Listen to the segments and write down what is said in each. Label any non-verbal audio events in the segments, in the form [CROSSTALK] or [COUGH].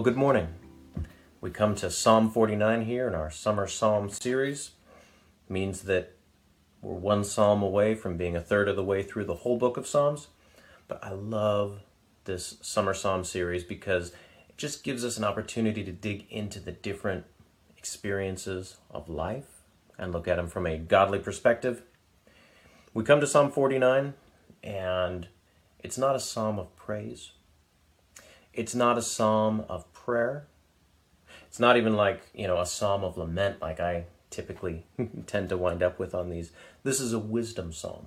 Well, good morning. We come to Psalm 49 here in our summer psalm series. It means that we're one psalm away from being a third of the way through the whole book of Psalms. But I love this summer psalm series because it just gives us an opportunity to dig into the different experiences of life and look at them from a godly perspective. We come to Psalm 49 and it's not a psalm of praise. It's not a psalm of prayer. It's not even like, you know, a psalm of lament like I typically [LAUGHS] tend to wind up with on these. This is a wisdom psalm.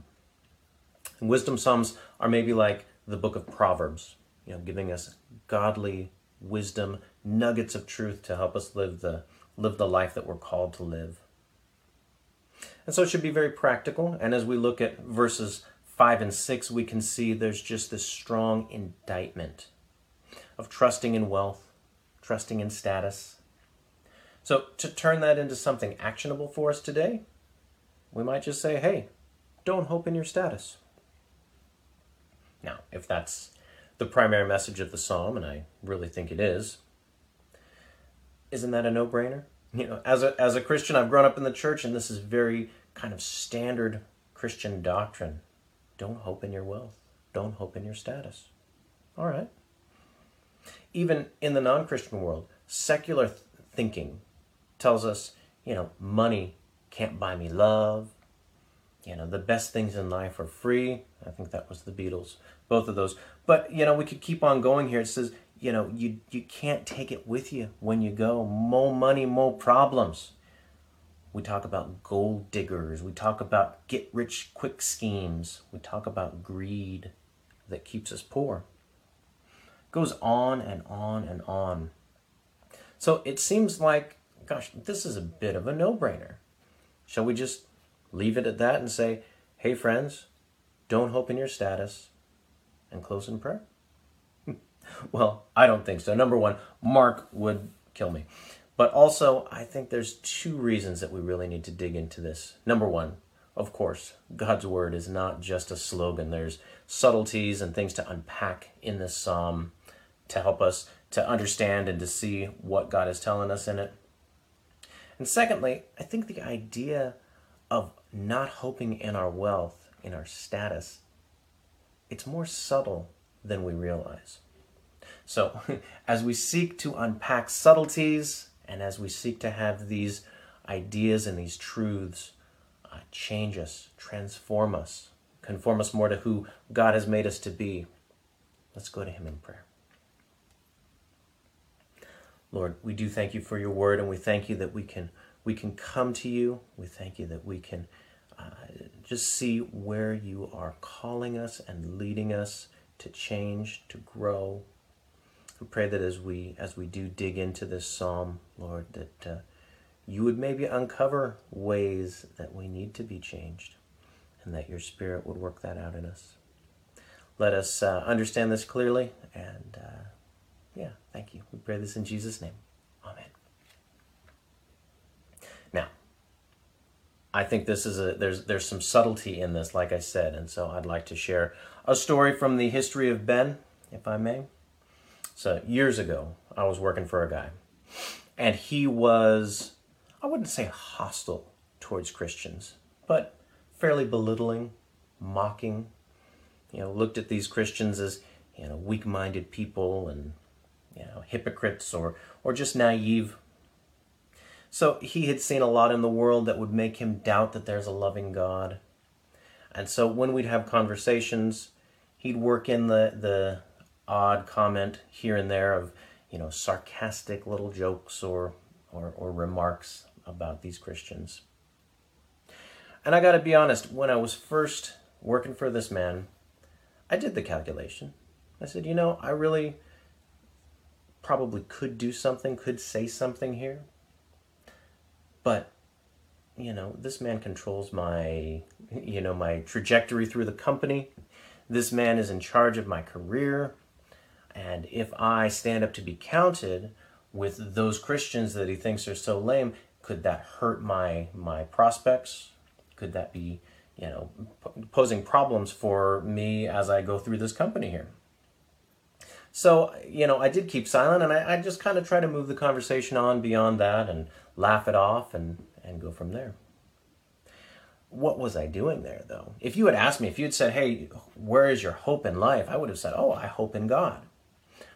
And wisdom psalms are maybe like the book of Proverbs, you know, giving us godly wisdom, nuggets of truth to help us live the live the life that we're called to live. And so it should be very practical. And as we look at verses 5 and 6, we can see there's just this strong indictment of trusting in wealth, trusting in status. So, to turn that into something actionable for us today, we might just say, hey, don't hope in your status. Now, if that's the primary message of the psalm, and I really think it is, isn't that a no brainer? [LAUGHS] You know, as a, as a Christian, I've grown up in the church, and this is very kind of standard Christian doctrine. Don't hope in your wealth, don't hope in your status. All right even in the non Christian world, secular th- thinking tells us, you know, money can't buy me love. You know, the best things in life are free. I think that was the Beatles, both of those. But, you know, we could keep on going here. It says, you know, you, you can't take it with you when you go. More money, more problems. We talk about gold diggers. We talk about get rich quick schemes. We talk about greed that keeps us poor goes on and on and on. So it seems like, gosh, this is a bit of a no brainer. Shall we just leave it at that and say, hey, friends, don't hope in your status and close in prayer? [LAUGHS] well, I don't think so. Number one, Mark would kill me. But also, I think there's two reasons that we really need to dig into this. Number one, of course, God's word is not just a slogan. There's subtleties and things to unpack in this psalm to help us to understand and to see what God is telling us in it. And secondly, I think the idea of not hoping in our wealth, in our status, it's more subtle than we realize. So, [LAUGHS] as we seek to unpack subtleties and as we seek to have these ideas and these truths uh, change us, transform us, conform us more to who God has made us to be, let's go to Him in prayer. Lord, we do thank you for your word, and we thank you that we can we can come to you. We thank you that we can uh, just see where you are calling us and leading us to change, to grow. We pray that as we as we do dig into this psalm, Lord, that uh, you would maybe uncover ways that we need to be changed, and that your Spirit would work that out in us. Let us uh, understand this clearly and uh, yeah, thank you. We pray this in Jesus' name. Amen. Now, I think this is a there's there's some subtlety in this, like I said, and so I'd like to share a story from the history of Ben, if I may. So years ago, I was working for a guy, and he was I wouldn't say hostile towards Christians, but fairly belittling, mocking. You know, looked at these Christians as you know weak-minded people and you know, hypocrites or, or just naive. So he had seen a lot in the world that would make him doubt that there's a loving God. And so when we'd have conversations, he'd work in the, the odd comment here and there of, you know, sarcastic little jokes or, or, or remarks about these Christians. And I got to be honest, when I was first working for this man, I did the calculation. I said, you know, I really probably could do something, could say something here. But, you know, this man controls my, you know, my trajectory through the company. This man is in charge of my career. And if I stand up to be counted with those Christians that he thinks are so lame, could that hurt my my prospects? Could that be, you know, posing problems for me as I go through this company here? So, you know, I did keep silent and I, I just kind of try to move the conversation on beyond that and laugh it off and, and go from there. What was I doing there, though? If you had asked me, if you had said, hey, where is your hope in life? I would have said, oh, I hope in God.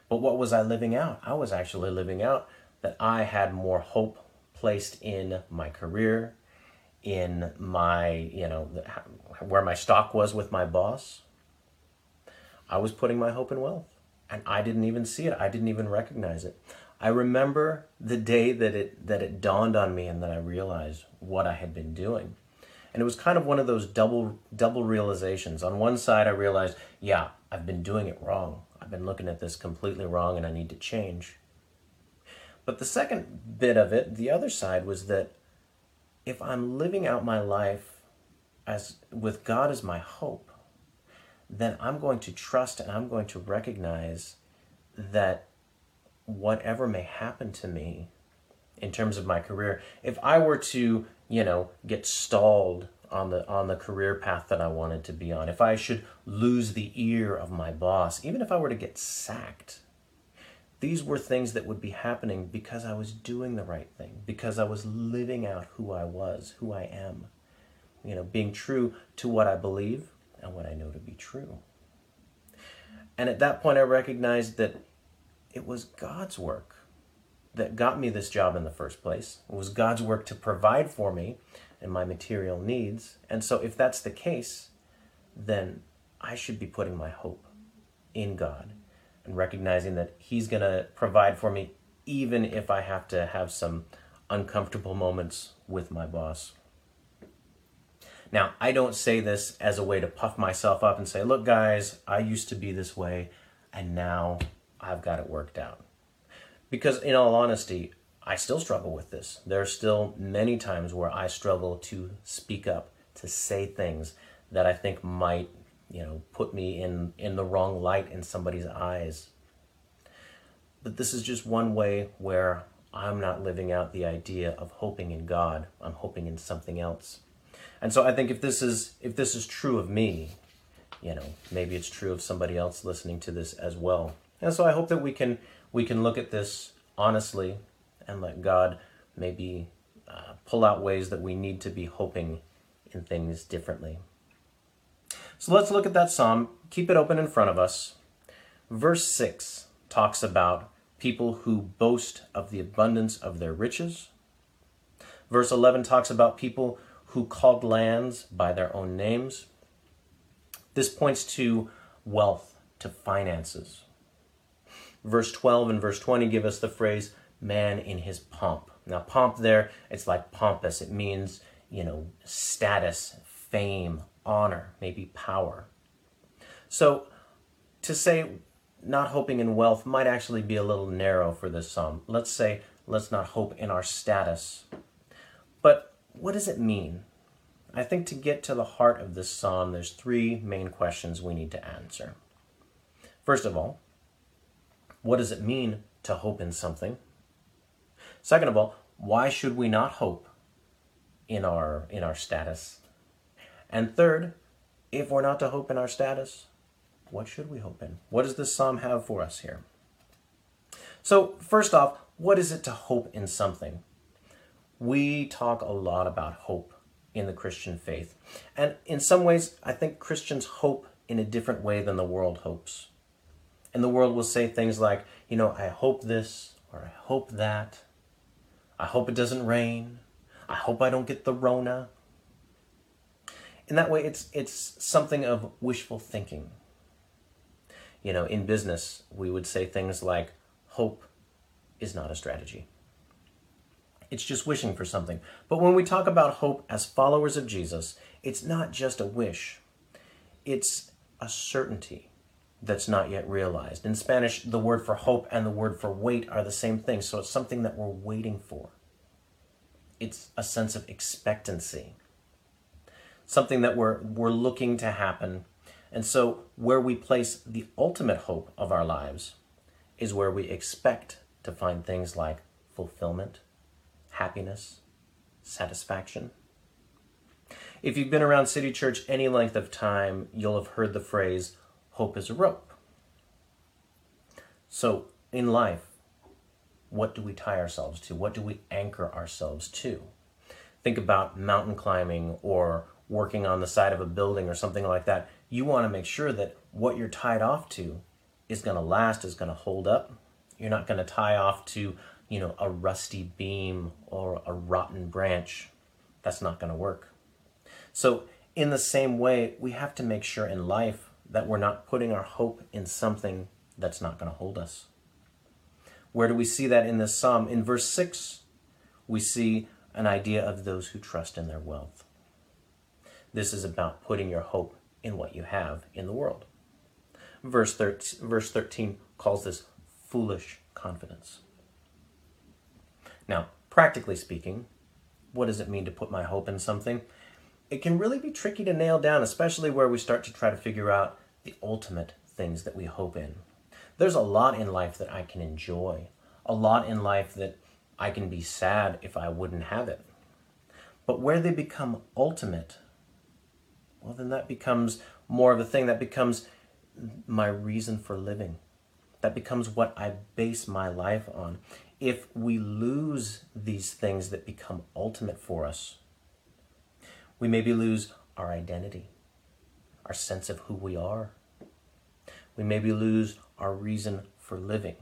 But what was I living out? I was actually living out that I had more hope placed in my career, in my, you know, where my stock was with my boss. I was putting my hope in wealth and I didn't even see it. I didn't even recognize it. I remember the day that it that it dawned on me and that I realized what I had been doing. And it was kind of one of those double double realizations. On one side I realized, yeah, I've been doing it wrong. I've been looking at this completely wrong and I need to change. But the second bit of it, the other side was that if I'm living out my life as with God as my hope, then I'm going to trust and I'm going to recognize that whatever may happen to me in terms of my career, if I were to, you know, get stalled on the on the career path that I wanted to be on, if I should lose the ear of my boss, even if I were to get sacked, these were things that would be happening because I was doing the right thing, because I was living out who I was, who I am. You know, being true to what I believe and what I know to be true. And at that point, I recognized that it was God's work that got me this job in the first place. It was God's work to provide for me and my material needs. And so, if that's the case, then I should be putting my hope in God and recognizing that He's going to provide for me, even if I have to have some uncomfortable moments with my boss. Now, I don't say this as a way to puff myself up and say, look, guys, I used to be this way, and now I've got it worked out. Because, in all honesty, I still struggle with this. There are still many times where I struggle to speak up, to say things that I think might, you know, put me in, in the wrong light in somebody's eyes. But this is just one way where I'm not living out the idea of hoping in God. I'm hoping in something else. And so I think if this is if this is true of me, you know, maybe it's true of somebody else listening to this as well. And so I hope that we can we can look at this honestly and let God maybe uh, pull out ways that we need to be hoping in things differently. So let's look at that psalm. Keep it open in front of us. Verse 6 talks about people who boast of the abundance of their riches. Verse 11 talks about people who called lands by their own names. This points to wealth, to finances. Verse 12 and verse 20 give us the phrase man in his pomp. Now, pomp there, it's like pompous. It means, you know, status, fame, honor, maybe power. So, to say not hoping in wealth might actually be a little narrow for this psalm. Let's say, let's not hope in our status. But what does it mean? I think to get to the heart of this psalm, there's three main questions we need to answer. First of all, what does it mean to hope in something? Second of all, why should we not hope in our in our status? And third, if we're not to hope in our status, what should we hope in? What does this psalm have for us here? So, first off, what is it to hope in something? We talk a lot about hope in the Christian faith. And in some ways, I think Christians hope in a different way than the world hopes. And the world will say things like, you know, I hope this or I hope that. I hope it doesn't rain. I hope I don't get the Rona. In that way, it's, it's something of wishful thinking. You know, in business, we would say things like, hope is not a strategy. It's just wishing for something. But when we talk about hope as followers of Jesus, it's not just a wish, it's a certainty that's not yet realized. In Spanish, the word for hope and the word for wait are the same thing, so it's something that we're waiting for. It's a sense of expectancy, something that we're, we're looking to happen. And so, where we place the ultimate hope of our lives is where we expect to find things like fulfillment, happiness, satisfaction. If you've been around City Church any length of time, you'll have heard the phrase, hope is a rope. So, in life, what do we tie ourselves to? What do we anchor ourselves to? Think about mountain climbing or working on the side of a building or something like that. You want to make sure that what you're tied off to is going to last, is going to hold up. You're not going to tie off to, you know, a rusty beam or a rotten branch. That's not going to work. So, in the same way, we have to make sure in life that we're not putting our hope in something that's not going to hold us. Where do we see that in this psalm? In verse 6, we see an idea of those who trust in their wealth. This is about putting your hope in what you have in the world. Verse 13, verse 13 calls this foolish confidence. Now, practically speaking, what does it mean to put my hope in something? It can really be tricky to nail down, especially where we start to try to figure out the ultimate things that we hope in. There's a lot in life that I can enjoy, a lot in life that I can be sad if I wouldn't have it. But where they become ultimate, well, then that becomes more of a thing. That becomes my reason for living. That becomes what I base my life on. If we lose these things that become ultimate for us, we maybe lose our identity, our sense of who we are. We maybe lose our reason for living.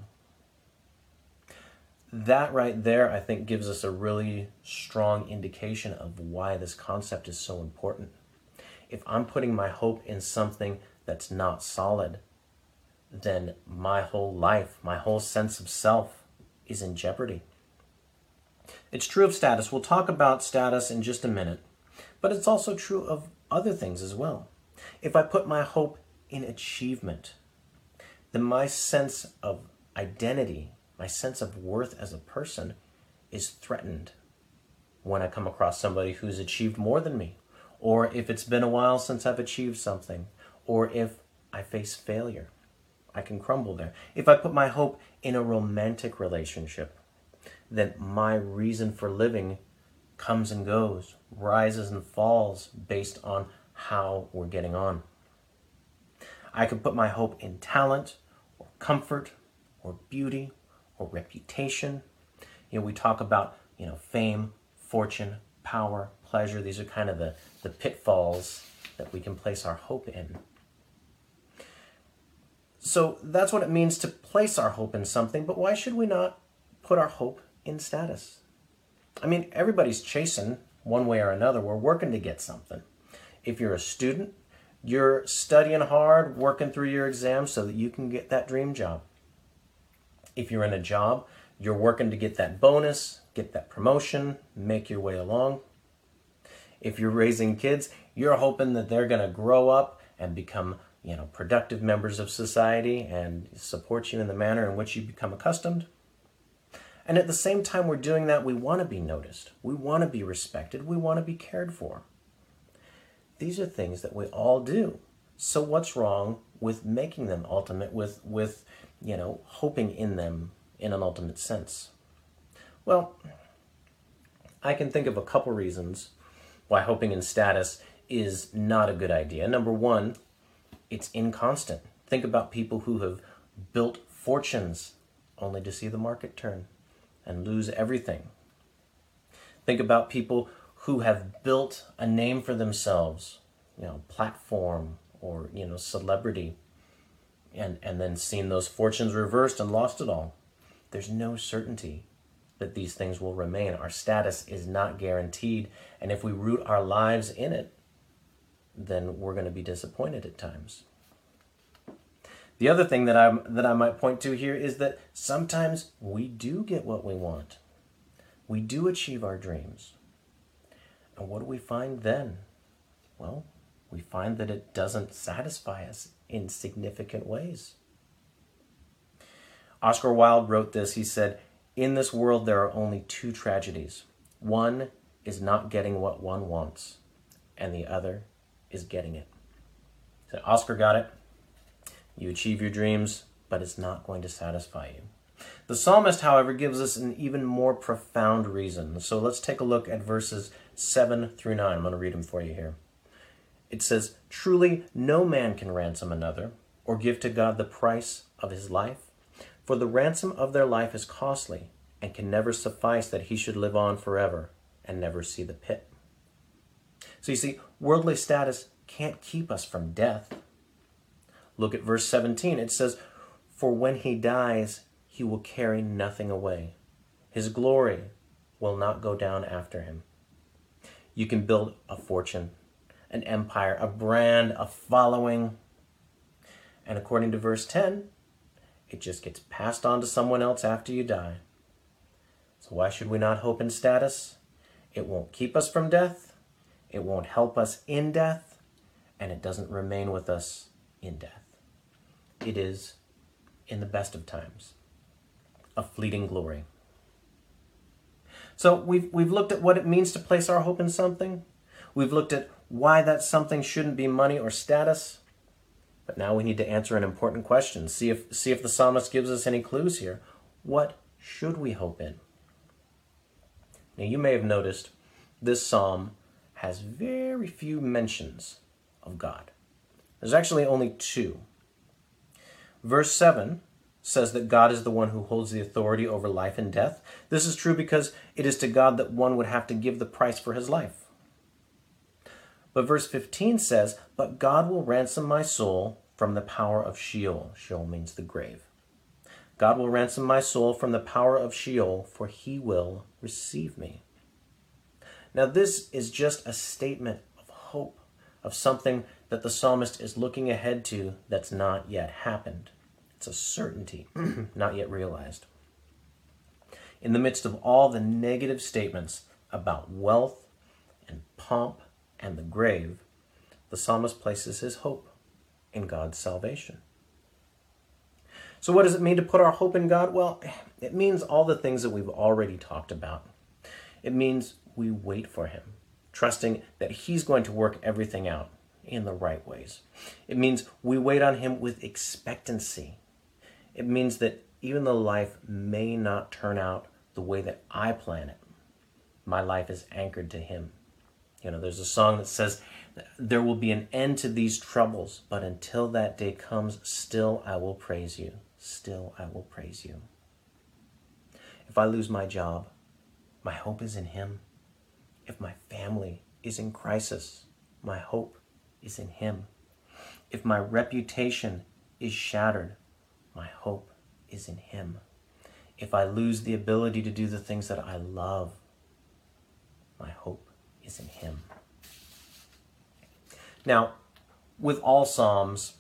That right there, I think, gives us a really strong indication of why this concept is so important. If I'm putting my hope in something that's not solid, then my whole life, my whole sense of self is in jeopardy. It's true of status. We'll talk about status in just a minute, but it's also true of other things as well. If I put my hope in achievement, then my sense of identity, my sense of worth as a person is threatened when I come across somebody who's achieved more than me, or if it's been a while since I've achieved something, or if I face failure. I can crumble there. If I put my hope in a romantic relationship, then my reason for living comes and goes, rises and falls based on how we're getting on. I can put my hope in talent or comfort or beauty or reputation. You know, we talk about, you know, fame, fortune, power, pleasure. These are kind of the, the pitfalls that we can place our hope in. So that's what it means to place our hope in something, but why should we not put our hope in status? I mean, everybody's chasing one way or another. We're working to get something. If you're a student, you're studying hard, working through your exams so that you can get that dream job. If you're in a job, you're working to get that bonus, get that promotion, make your way along. If you're raising kids, you're hoping that they're going to grow up and become, you know, productive members of society and support you in the manner in which you become accustomed. And at the same time we're doing that, we want to be noticed. We want to be respected. We want to be cared for. These are things that we all do. So what's wrong with making them ultimate with with you know hoping in them in an ultimate sense? Well, I can think of a couple reasons why hoping in status is not a good idea. Number 1, it's inconstant. Think about people who have built fortunes only to see the market turn and lose everything. Think about people who have built a name for themselves, you know, platform or, you know, celebrity, and, and then seen those fortunes reversed and lost it all. There's no certainty that these things will remain. Our status is not guaranteed, and if we root our lives in it, then we're going to be disappointed at times. The other thing that I that I might point to here is that sometimes we do get what we want. We do achieve our dreams. And what do we find then? Well, we find that it doesn't satisfy us in significant ways. Oscar Wilde wrote this. He said, In this world, there are only two tragedies. One is not getting what one wants, and the other is getting it. So Oscar got it. You achieve your dreams, but it's not going to satisfy you. The psalmist, however, gives us an even more profound reason. So let's take a look at verses 7 through 9. I'm going to read them for you here. It says, Truly no man can ransom another or give to God the price of his life. For the ransom of their life is costly, and can never suffice that he should live on forever and never see the pit. So you see, worldly status can't keep us from death. Look at verse 17. It says, For when he dies, he will carry nothing away. His glory will not go down after him. You can build a fortune, an empire, a brand, a following. And according to verse 10, it just gets passed on to someone else after you die. So why should we not hope in status? It won't keep us from death, it won't help us in death, and it doesn't remain with us in death. It is, in the best of times, a fleeting glory. So we've, we've looked at what it means to place our hope in something. We've looked at why that something shouldn't be money or status. But now we need to answer an important question. See if, see if the psalmist gives us any clues here. What should we hope in? Now, you may have noticed this psalm has very few mentions of God. There's actually only two. Verse 7 says that God is the one who holds the authority over life and death. This is true because it is to God that one would have to give the price for his life. But verse 15 says, But God will ransom my soul from the power of Sheol. Sheol means the grave. God will ransom my soul from the power of Sheol, for he will receive me. Now, this is just a statement of hope, of something that the psalmist is looking ahead to that's not yet happened. It's a certainty, [CLEARS THROAT] not yet realized. In the midst of all the negative statements about wealth and pomp and the grave, the psalmist places his hope in God's salvation. So, what does it mean to put our hope in God? Well, it means all the things that we've already talked about. It means we wait for Him, trusting that He's going to work everything out in the right ways. It means we wait on Him with expectancy. It means that even though life may not turn out the way that I plan it, my life is anchored to Him. You know, there's a song that says, There will be an end to these troubles, but until that day comes, still I will praise you. Still I will praise you. If I lose my job, my hope is in Him. If my family is in crisis, my hope is in Him. If my reputation is shattered, my hope is in Him. If I lose the ability to do the things that I love, my hope is in Him. Now, with all Psalms,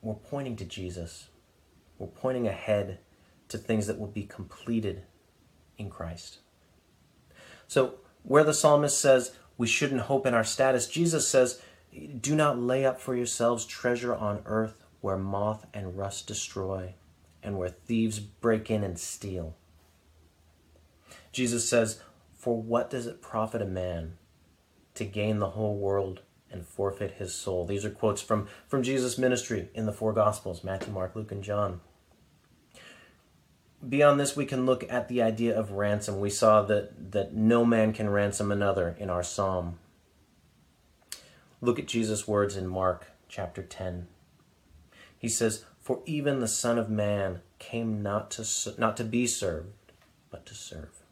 we're pointing to Jesus. We're pointing ahead to things that will be completed in Christ. So, where the psalmist says we shouldn't hope in our status, Jesus says, Do not lay up for yourselves treasure on earth where moth and rust destroy and where thieves break in and steal. Jesus says, For what does it profit a man to gain the whole world and forfeit his soul? These are quotes from, from Jesus' ministry in the four Gospels Matthew, Mark, Luke, and John. Beyond this, we can look at the idea of ransom. We saw that, that no man can ransom another in our psalm. Look at Jesus' words in Mark chapter 10. He says, For even the Son of Man came not to, not to be served, but to serve,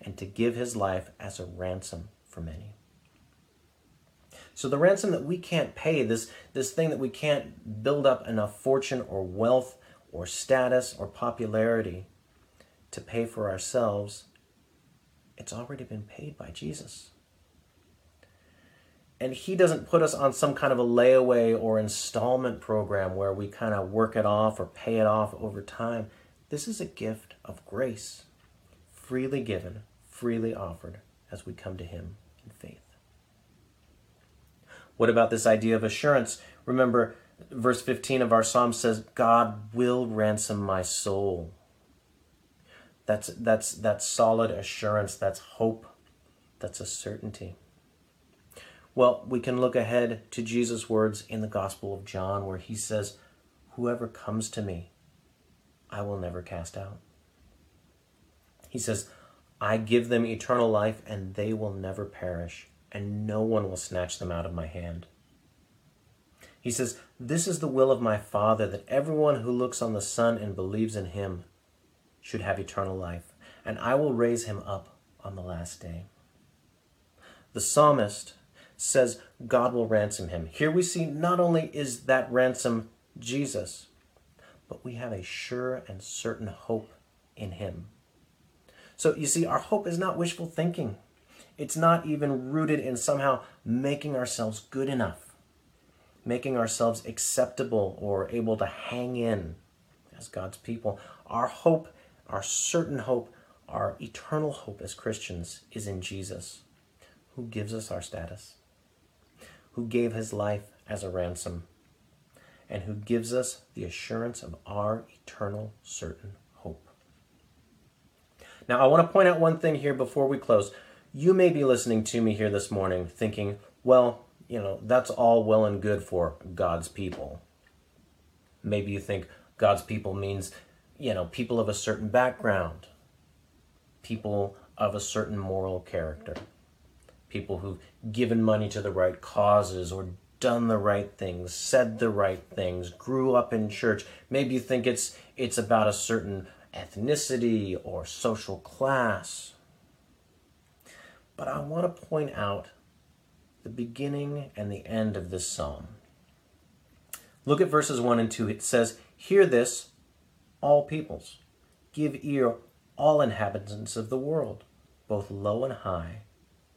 and to give his life as a ransom for many. So the ransom that we can't pay, this, this thing that we can't build up enough fortune or wealth or status or popularity to pay for ourselves, it's already been paid by Jesus. And He doesn't put us on some kind of a layaway or installment program where we kind of work it off or pay it off over time. This is a gift of grace, freely given, freely offered as we come to Him in faith. What about this idea of assurance? Remember, verse 15 of our psalm says, God will ransom my soul. That's, that's, that's solid assurance, that's hope, that's a certainty. Well, we can look ahead to Jesus' words in the Gospel of John where he says, Whoever comes to me, I will never cast out. He says, I give them eternal life and they will never perish, and no one will snatch them out of my hand. He says, This is the will of my Father, that everyone who looks on the Son and believes in him should have eternal life, and I will raise him up on the last day. The psalmist says God will ransom him. Here we see not only is that ransom Jesus, but we have a sure and certain hope in him. So you see, our hope is not wishful thinking. It's not even rooted in somehow making ourselves good enough, making ourselves acceptable or able to hang in as God's people. Our hope, our certain hope, our eternal hope as Christians is in Jesus, who gives us our status, who gave his life as a ransom, and who gives us the assurance of our eternal certain hope. Now, I want to point out one thing here before we close. You may be listening to me here this morning thinking, well, you know, that's all well and good for God's people. Maybe you think God's people means, you know, people of a certain background, people of a certain moral character, people who've given money to the right causes or done the right things, said the right things, grew up in church. Maybe you think it's it's about a certain ethnicity or social class. But I want to point out the beginning and the end of this psalm. Look at verses 1 and 2. It says, Hear this, all peoples. Give ear, all inhabitants of the world, both low and high,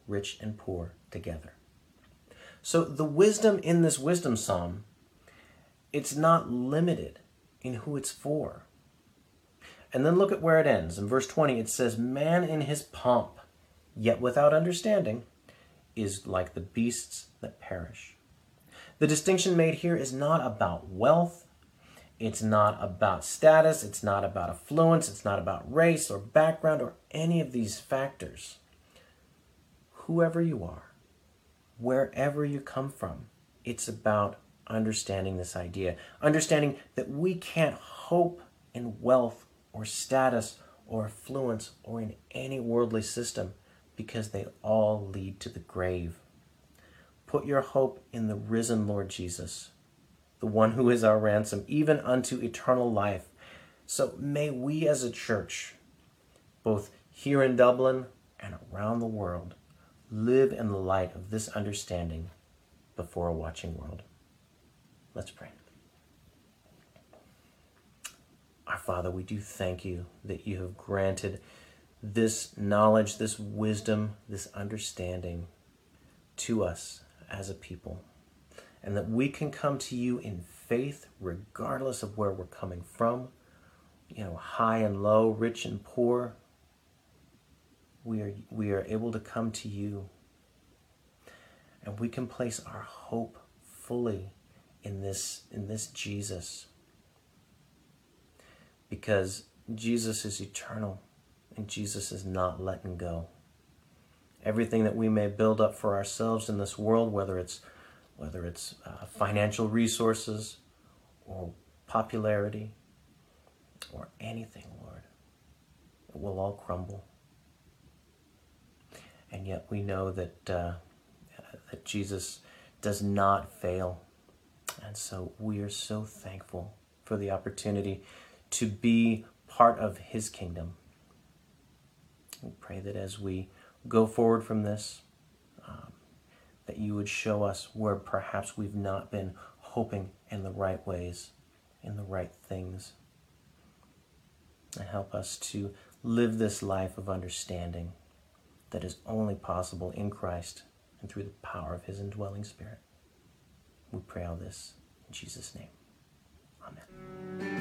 rich and poor together. So the wisdom in this wisdom psalm, it's not limited in who it's for. And then look at where it ends. In verse 20, it says, Man in his pomp, yet without understanding, is like the beasts that perish. The distinction made here is not about wealth, it's not about status, it's not about affluence, it's not about race or background or any of these factors. Whoever you are, wherever you come from, it's about understanding this idea, understanding that we can't hope in wealth or status or affluence or in any worldly system because they all lead to the grave. Put your hope in the risen Lord Jesus, the one who is our ransom, even unto eternal life. So may we as a church, both here in Dublin and around the world, live in the light of this understanding before a watching world. Let's pray. Our Father, we do thank you that you have granted this knowledge, this wisdom, this understanding to us as a people, and that we can come to you in faith regardless of where we're coming from, you know, high and low, rich and poor. We are, we are able to come to you and we can place our hope fully in this in this Jesus because Jesus is eternal and Jesus is not letting go. Everything that we may build up for ourselves in this world, whether it's whether it's uh, financial resources or popularity or anything, Lord, it will all crumble. And yet we know that uh, that Jesus does not fail, and so we are so thankful for the opportunity to be part of His kingdom. We pray that as we go forward from this, um, that you would show us where perhaps we've not been hoping in the right ways, in the right things, and help us to live this life of understanding that is only possible in Christ and through the power of His indwelling Spirit. We pray all this in Jesus' name. Amen.